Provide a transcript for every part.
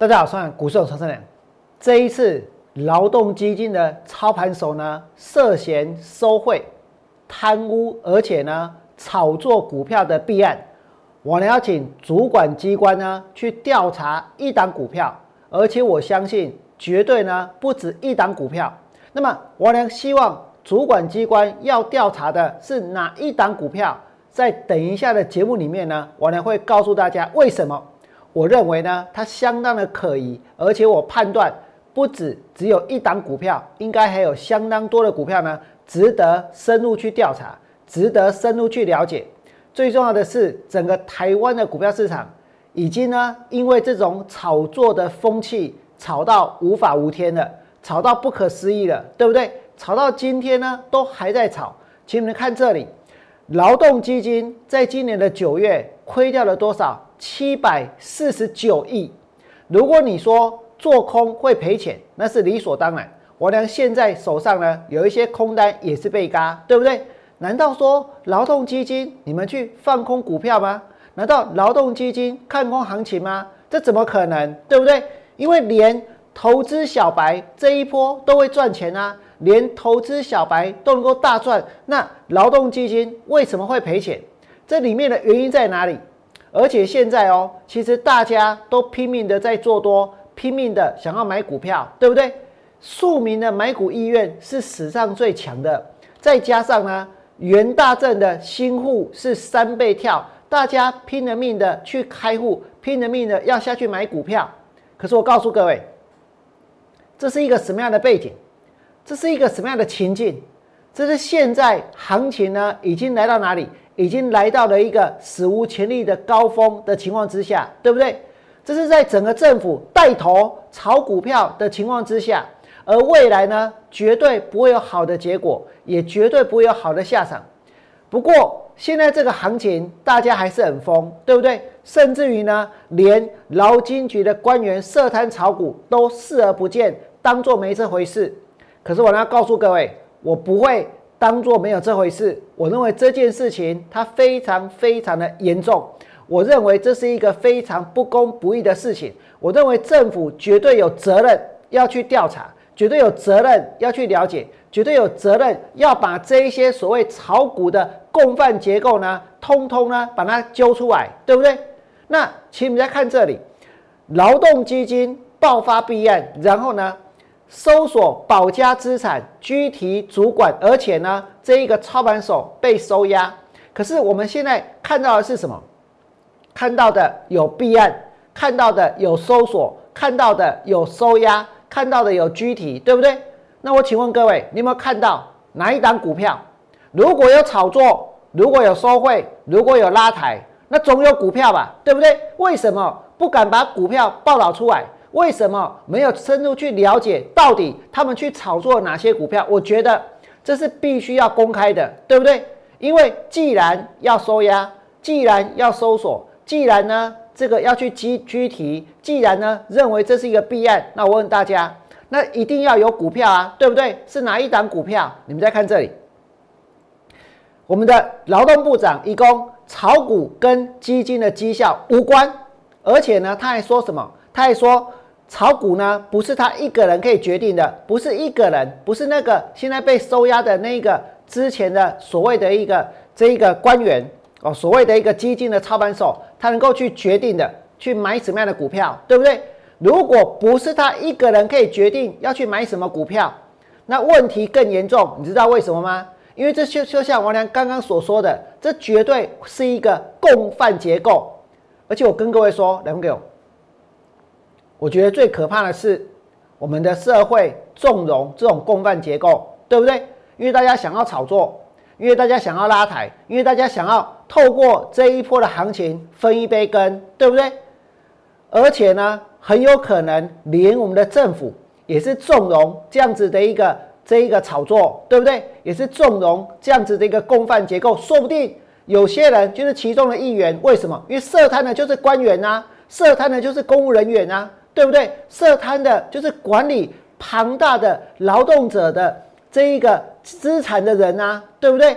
大家好，我是股市长陈良。这一次劳动基金的操盘手呢，涉嫌收贿、贪污，而且呢炒作股票的弊案，我呢要请主管机关呢去调查一档股票，而且我相信绝对呢不止一档股票。那么我呢希望主管机关要调查的是哪一档股票？在等一下的节目里面呢，我呢会告诉大家为什么我认为呢它相当的可疑，而且我判断不止只有一档股票，应该还有相当多的股票呢值得深入去调查，值得深入去了解。最重要的是，整个台湾的股票市场已经呢因为这种炒作的风气炒到无法无天了，炒到不可思议了，对不对？炒到今天呢都还在炒，请你们看这里。劳动基金在今年的九月亏掉了多少？七百四十九亿。如果你说做空会赔钱，那是理所当然。我呢现在手上呢有一些空单也是被嘎，对不对？难道说劳动基金你们去放空股票吗？难道劳动基金看空行情吗？这怎么可能？对不对？因为连投资小白这一波都会赚钱啊。连投资小白都能够大赚，那劳动基金为什么会赔钱？这里面的原因在哪里？而且现在哦，其实大家都拼命的在做多，拼命的想要买股票，对不对？庶民的买股意愿是史上最强的，再加上呢，元大正的新户是三倍跳，大家拼了命的去开户，拼了命的要下去买股票。可是我告诉各位，这是一个什么样的背景？这是一个什么样的情境？这是现在行情呢，已经来到哪里？已经来到了一个史无前例的高峰的情况之下，对不对？这是在整个政府带头炒股票的情况之下，而未来呢，绝对不会有好的结果，也绝对不会有好的下场。不过现在这个行情，大家还是很疯，对不对？甚至于呢，连劳金局的官员涉贪炒股都视而不见，当做没这回事。可是我要告诉各位，我不会当做没有这回事。我认为这件事情它非常非常的严重。我认为这是一个非常不公不义的事情。我认为政府绝对有责任要去调查，绝对有责任要去了解，绝对有责任要把这一些所谓炒股的共犯结构呢，通通呢把它揪出来，对不对？那请你们再看这里，劳动基金爆发弊案，然后呢？搜索保家资产具体主管，而且呢，这一个操盘手被收押。可是我们现在看到的是什么？看到的有弊案，看到的有搜索，看到的有收押，看到的有具体，对不对？那我请问各位，你有没有看到哪一档股票？如果有炒作，如果有收贿，如果有拉抬，那总有股票吧，对不对？为什么不敢把股票报道出来？为什么没有深入去了解到底他们去炒作哪些股票？我觉得这是必须要公开的，对不对？因为既然要收押，既然要搜索，既然呢这个要去拘拘提，既然呢认为这是一个弊案，那我问大家，那一定要有股票啊，对不对？是哪一档股票？你们再看这里，我们的劳动部长一共炒股跟基金的绩效无关，而且呢他还说什么？他还说。炒股呢，不是他一个人可以决定的，不是一个人，不是那个现在被收押的那个之前的所谓的一个这一个官员哦，所谓的一个基金的操盘手，他能够去决定的，去买什么样的股票，对不对？如果不是他一个人可以决定要去买什么股票，那问题更严重，你知道为什么吗？因为这就就像王良刚刚所说的，这绝对是一个共犯结构，而且我跟各位说，两位给我。觉得最可怕的是，我们的社会纵容这种共犯结构，对不对？因为大家想要炒作，因为大家想要拉抬，因为大家想要透过这一波的行情分一杯羹，对不对？而且呢，很有可能连我们的政府也是纵容这样子的一个这一个炒作，对不对？也是纵容这样子的一个共犯结构，说不定有些人就是其中的一员。为什么？因为涉贪的就是官员啊，涉贪的就是公务人员啊。对不对？涉贪的就是管理庞大的劳动者的这一个资产的人啊，对不对？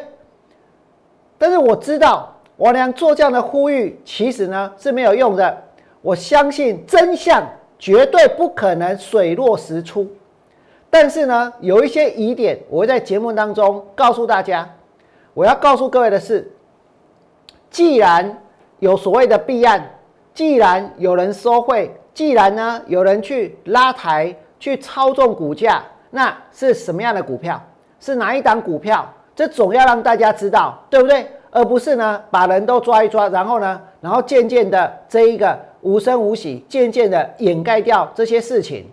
但是我知道，我俩做这样的呼吁，其实呢是没有用的。我相信真相绝对不可能水落石出。但是呢，有一些疑点，我会在节目当中告诉大家。我要告诉各位的是，既然有所谓的弊案，既然有人收贿，既然呢有人去拉抬、去操纵股价，那是什么样的股票？是哪一档股票？这总要让大家知道，对不对？而不是呢把人都抓一抓，然后呢，然后渐渐的这一个无声无息，渐渐的掩盖掉这些事情。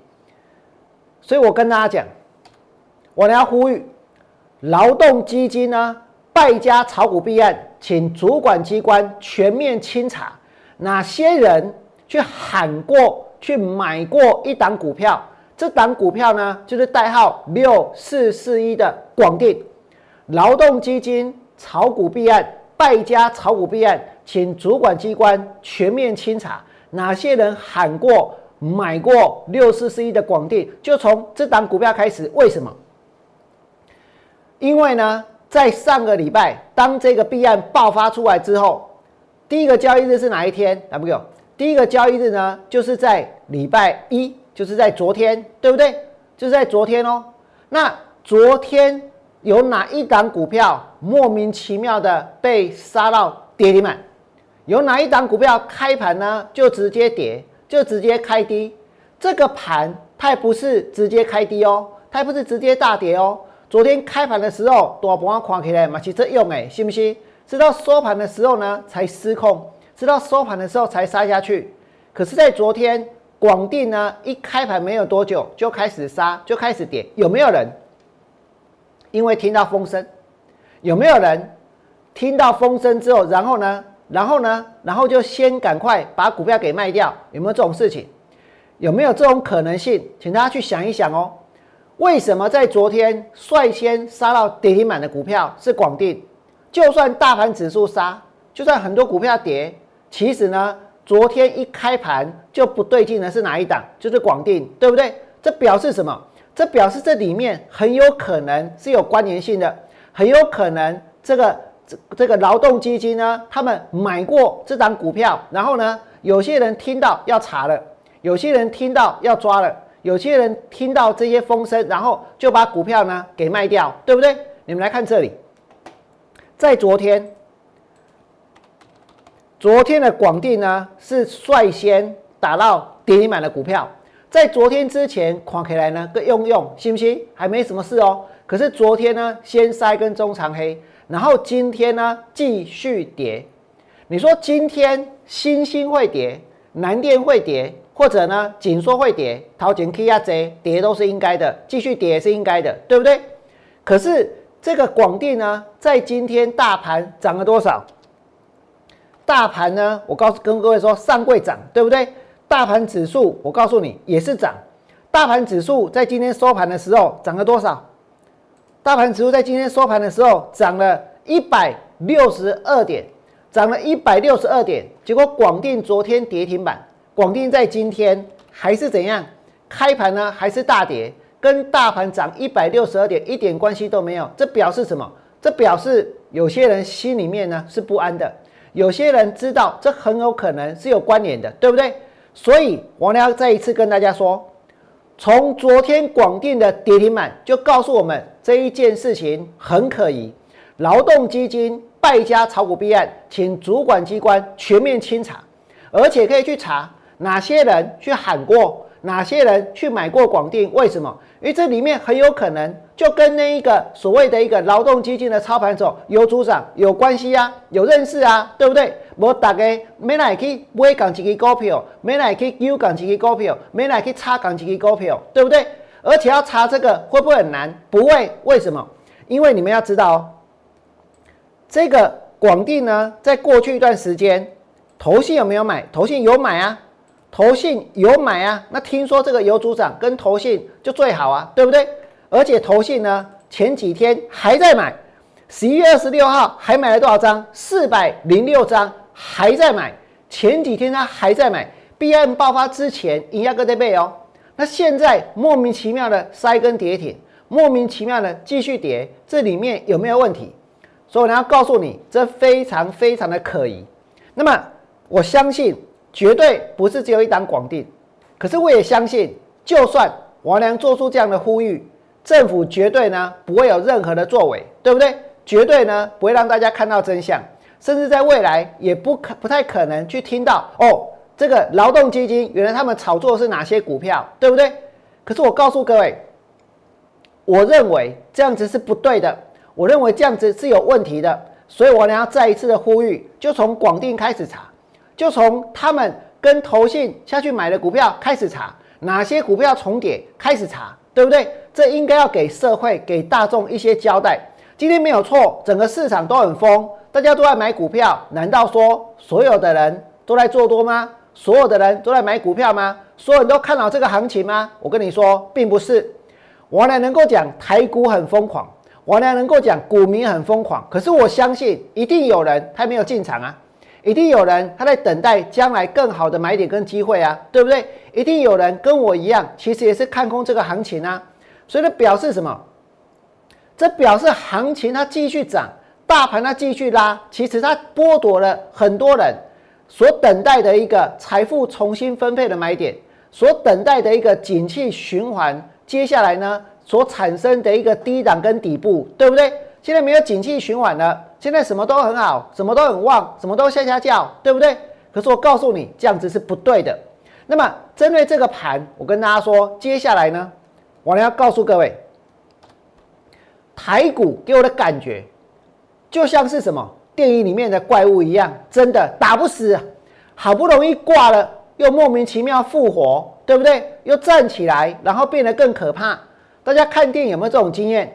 所以我跟大家讲，我要呼吁劳动基金呢，败家炒股弊案，请主管机关全面清查哪些人去喊过、去买过一档股票。这档股票呢，就是代号六四四一的广电劳动基金炒股弊案，败家炒股弊案，请主管机关全面清查哪些人喊过。买过六四四一的广电，就从这档股票开始。为什么？因为呢，在上个礼拜，当这个弊案爆发出来之后，第一个交易日是哪一天？W，第一个交易日呢，就是在礼拜一，就是在昨天，对不对？就是在昨天哦。那昨天有哪一档股票莫名其妙的被杀到跌停板？有哪一档股票开盘呢就直接跌？就直接开低，这个盘它也不是直接开低哦，它也不是直接大跌哦。昨天开盘的时候，多帮我看起来嘛，其实用哎，信不信？直到收盘的时候呢，才失控，直到收盘的时候才杀下去。可是，在昨天广电呢，一开盘没有多久就开始杀，就开始跌。有没有人因为听到风声？有没有人听到风声之后，然后呢？然后呢？然后就先赶快把股票给卖掉，有没有这种事情？有没有这种可能性？请大家去想一想哦。为什么在昨天率先杀到跌停板的股票是广电？就算大盘指数杀，就算很多股票跌，其实呢，昨天一开盘就不对劲的是哪一档？就是广电，对不对？这表示什么？这表示这里面很有可能是有关联性的，很有可能这个。这这个劳动基金呢，他们买过这档股票，然后呢，有些人听到要查了，有些人听到要抓了，有些人听到这些风声，然后就把股票呢给卖掉，对不对？你们来看这里，在昨天，昨天的广电呢是率先打到跌停板的股票，在昨天之前看起来呢个用用，信不信？还没什么事哦。可是昨天呢，先塞根中长黑。然后今天呢继续跌，你说今天新兴会跌，南电会跌，或者呢紧缩会跌，淘金 K 啊 Z 跌都是应该的，继续跌也是应该的，对不对？可是这个广电呢，在今天大盘涨了多少？大盘呢，我告诉跟各位说，上柜涨，对不对？大盘指数，我告诉你也是涨。大盘指数在今天收盘的时候涨了多少？大盘指数在今天收盘的时候涨了一百六十二点，涨了一百六十二点。结果广电昨天跌停板，广电在今天还是怎样？开盘呢还是大跌，跟大盘涨一百六十二点一点关系都没有。这表示什么？这表示有些人心里面呢是不安的，有些人知道这很有可能是有关联的，对不对？所以我要再一次跟大家说。从昨天广电的跌停板就告诉我们这一件事情很可疑，劳动基金败家炒股弊案，请主管机关全面清查，而且可以去查哪些人去喊过。哪些人去买过广电？为什么？因为这里面很有可能就跟那一个所谓的一个劳动基金的操盘手尤组长有关系啊，有认识啊，对不对？我大概没来去买港几个股票，没来去丢港几个股票，没来去查港几个股票，对不对？而且要查这个会不会很难？不会，为什么？因为你们要知道哦，这个广电呢，在过去一段时间，投信有没有买？投信有买啊。投信有买啊，那听说这个尤组长跟投信就最好啊，对不对？而且投信呢前几天还在买，十一月二十六号还买了多少张？四百零六张还在买。前几天他还在买，B M 爆发之前一样搁在背哦。那现在莫名其妙的塞根跌停，莫名其妙的继续跌，这里面有没有问题？所以我要告诉你，这非常非常的可疑。那么我相信。绝对不是只有一档广电，可是我也相信，就算王良做出这样的呼吁，政府绝对呢不会有任何的作为，对不对？绝对呢不会让大家看到真相，甚至在未来也不可不太可能去听到哦，这个劳动基金原来他们炒作是哪些股票，对不对？可是我告诉各位，我认为这样子是不对的，我认为这样子是有问题的，所以我呢要再一次的呼吁，就从广定开始查，就从他们。跟投信下去买的股票开始查哪些股票重叠，开始查，对不对？这应该要给社会、给大众一些交代。今天没有错，整个市场都很疯，大家都在买股票，难道说所有的人都在做多吗？所有的人都在买股票吗？所有人都看好这个行情吗？我跟你说，并不是。我呢能够讲台股很疯狂，我呢能够讲股民很疯狂，可是我相信一定有人他没有进场啊。一定有人他在等待将来更好的买点跟机会啊，对不对？一定有人跟我一样，其实也是看空这个行情啊。所以这表示什么？这表示行情它继续涨，大盘它继续拉，其实它剥夺了很多人所等待的一个财富重新分配的买点，所等待的一个景气循环，接下来呢所产生的一个低档跟底部，对不对？现在没有景气循环了。现在什么都很好，什么都很旺，什么都下下叫，对不对？可是我告诉你，这样子是不对的。那么针对这个盘，我跟大家说，接下来呢，我要告诉各位，台股给我的感觉就像是什么电影里面的怪物一样，真的打不死，好不容易挂了，又莫名其妙复活，对不对？又站起来，然后变得更可怕。大家看电影有没有这种经验？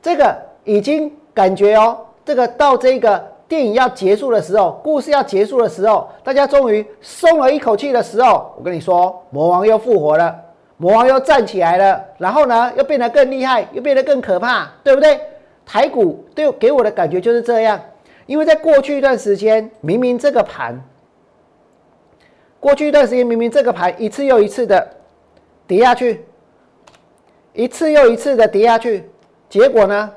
这个已经感觉哦。这个到这个电影要结束的时候，故事要结束的时候，大家终于松了一口气的时候，我跟你说，魔王又复活了，魔王又站起来了，然后呢，又变得更厉害，又变得更可怕，对不对？台股对给我的感觉就是这样，因为在过去一段时间，明明这个盘，过去一段时间明明这个盘一次又一次的跌下去，一次又一次的跌下去，结果呢？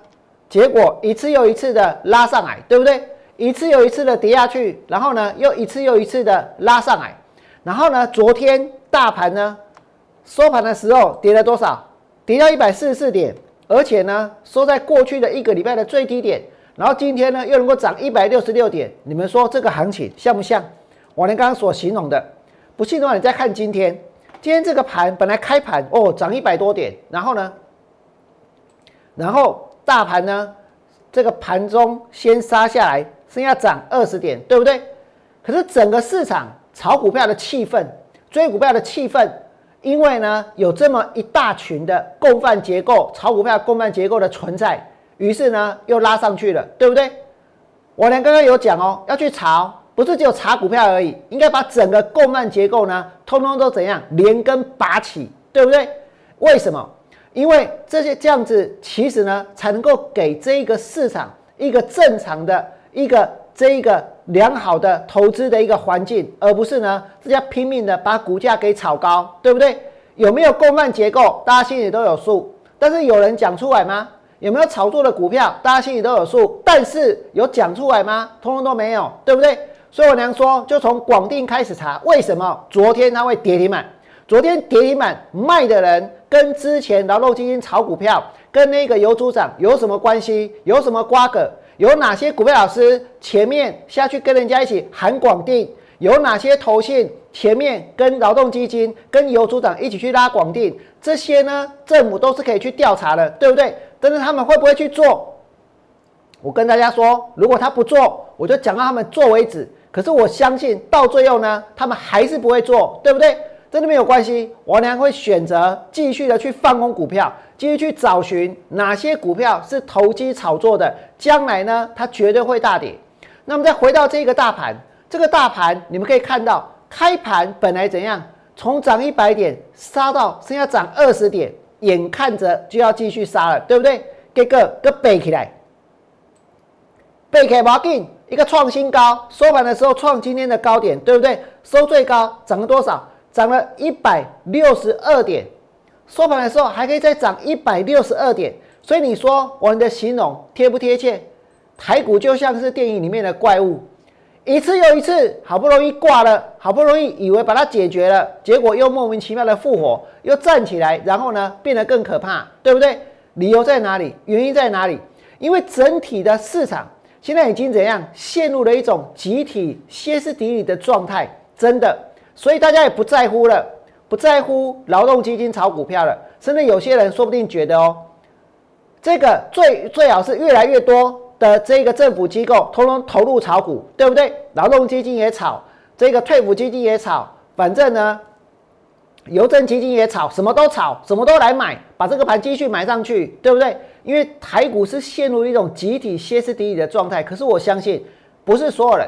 结果一次又一次的拉上来，对不对？一次又一次的跌下去，然后呢，又一次又一次的拉上来，然后呢，昨天大盘呢收盘的时候跌了多少？跌到一百四十四点，而且呢收在过去的一个礼拜的最低点，然后今天呢又能够涨一百六十六点，你们说这个行情像不像我刚刚所形容的？不信的话，你再看今天，今天这个盘本来开盘哦涨一百多点，然后呢，然后。大盘呢，这个盘中先杀下来，剩下涨二十点，对不对？可是整个市场炒股票的气氛，追股票的气氛，因为呢有这么一大群的共犯结构，炒股票共犯结构的存在，于是呢又拉上去了，对不对？我连刚刚有讲哦，要去炒，不是只有炒股票而已，应该把整个共犯结构呢，通通都怎样连根拔起，对不对？为什么？因为这些这样子，其实呢，才能够给这一个市场一个正常的一个这一个良好的投资的一个环境，而不是呢，大家拼命的把股价给炒高，对不对？有没有共犯结构，大家心里都有数。但是有人讲出来吗？有没有炒作的股票，大家心里都有数。但是有讲出来吗？通通都没有，对不对？所以我娘说，就从广定开始查，为什么昨天它会跌停板？昨天跌停板卖的人跟之前劳动基金炒股票，跟那个游组长有什么关系？有什么瓜葛？有哪些股票老师前面下去跟人家一起喊广定？有哪些投信前面跟劳动基金、跟游组长一起去拉广定？这些呢，政府都是可以去调查的，对不对？但是他们会不会去做？我跟大家说，如果他不做，我就讲到他们做为止。可是我相信到最后呢，他们还是不会做，对不对？真的没有关系，我娘会选择继续的去放空股票，继续去找寻哪些股票是投机炒作的，将来呢，它绝对会大跌。那么再回到这个大盘，这个大盘你们可以看到，开盘本来怎样，从涨一百点杀到剩下涨二十点，眼看着就要继续杀了，对不对？给个个背起来，背起来毛紧，一个创新高，收盘的时候创今天的高点，对不对？收最高涨了多少？涨了一百六十二点，收盘的时候还可以再涨一百六十二点，所以你说我们的形容贴不贴切？台股就像是电影里面的怪物，一次又一次，好不容易挂了，好不容易以为把它解决了，结果又莫名其妙的复活，又站起来，然后呢变得更可怕，对不对？理由在哪里？原因在哪里？因为整体的市场现在已经怎样陷入了一种集体歇斯底里的状态，真的，所以大家也不在乎了，不在乎劳动基金炒股票了，甚至有些人说不定觉得哦，这个最最好是越来越多。的这个政府机构通通投入炒股，对不对？劳动基金也炒，这个退伍基金也炒，反正呢，邮政基金也炒，什么都炒，什么都来买，把这个盘继续买上去，对不对？因为台股是陷入一种集体歇斯底里的状态。可是我相信，不是所有人，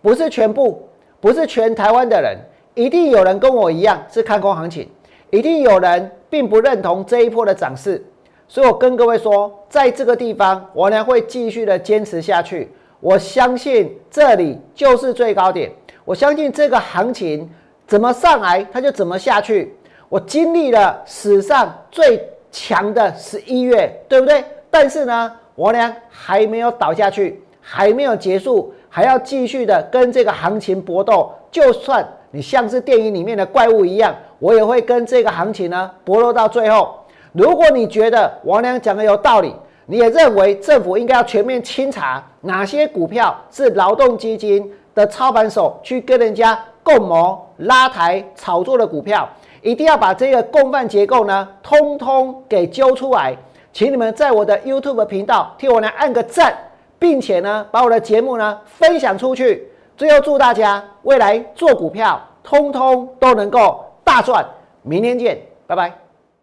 不是全部，不是全台湾的人，一定有人跟我一样是看空行情，一定有人并不认同这一波的涨势。所以我跟各位说，在这个地方，我呢会继续的坚持下去。我相信这里就是最高点，我相信这个行情怎么上来，它就怎么下去。我经历了史上最强的十一月，对不对？但是呢，我呢还没有倒下去，还没有结束，还要继续的跟这个行情搏斗。就算你像是电影里面的怪物一样，我也会跟这个行情呢搏斗到最后。如果你觉得王良讲的有道理，你也认为政府应该要全面清查哪些股票是劳动基金的操盘手去跟人家共谋拉抬炒作的股票，一定要把这个共犯结构呢，通通给揪出来，请你们在我的 YouTube 频道替我来按个赞，并且呢，把我的节目呢分享出去。最后祝大家未来做股票，通通都能够大赚。明天见，拜拜。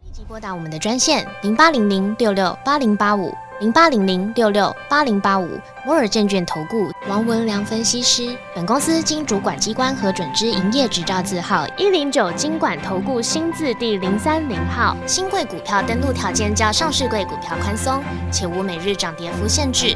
立即拨打我们的专线零八零零六六八零八五零八零零六六八零八五摩尔证券投顾王文良分析师。本公司经主管机关核准之营业执照字号一零九金管投顾新字第零三零号。新贵股票登录条件较上市贵股票宽松，且无每日涨跌幅限制。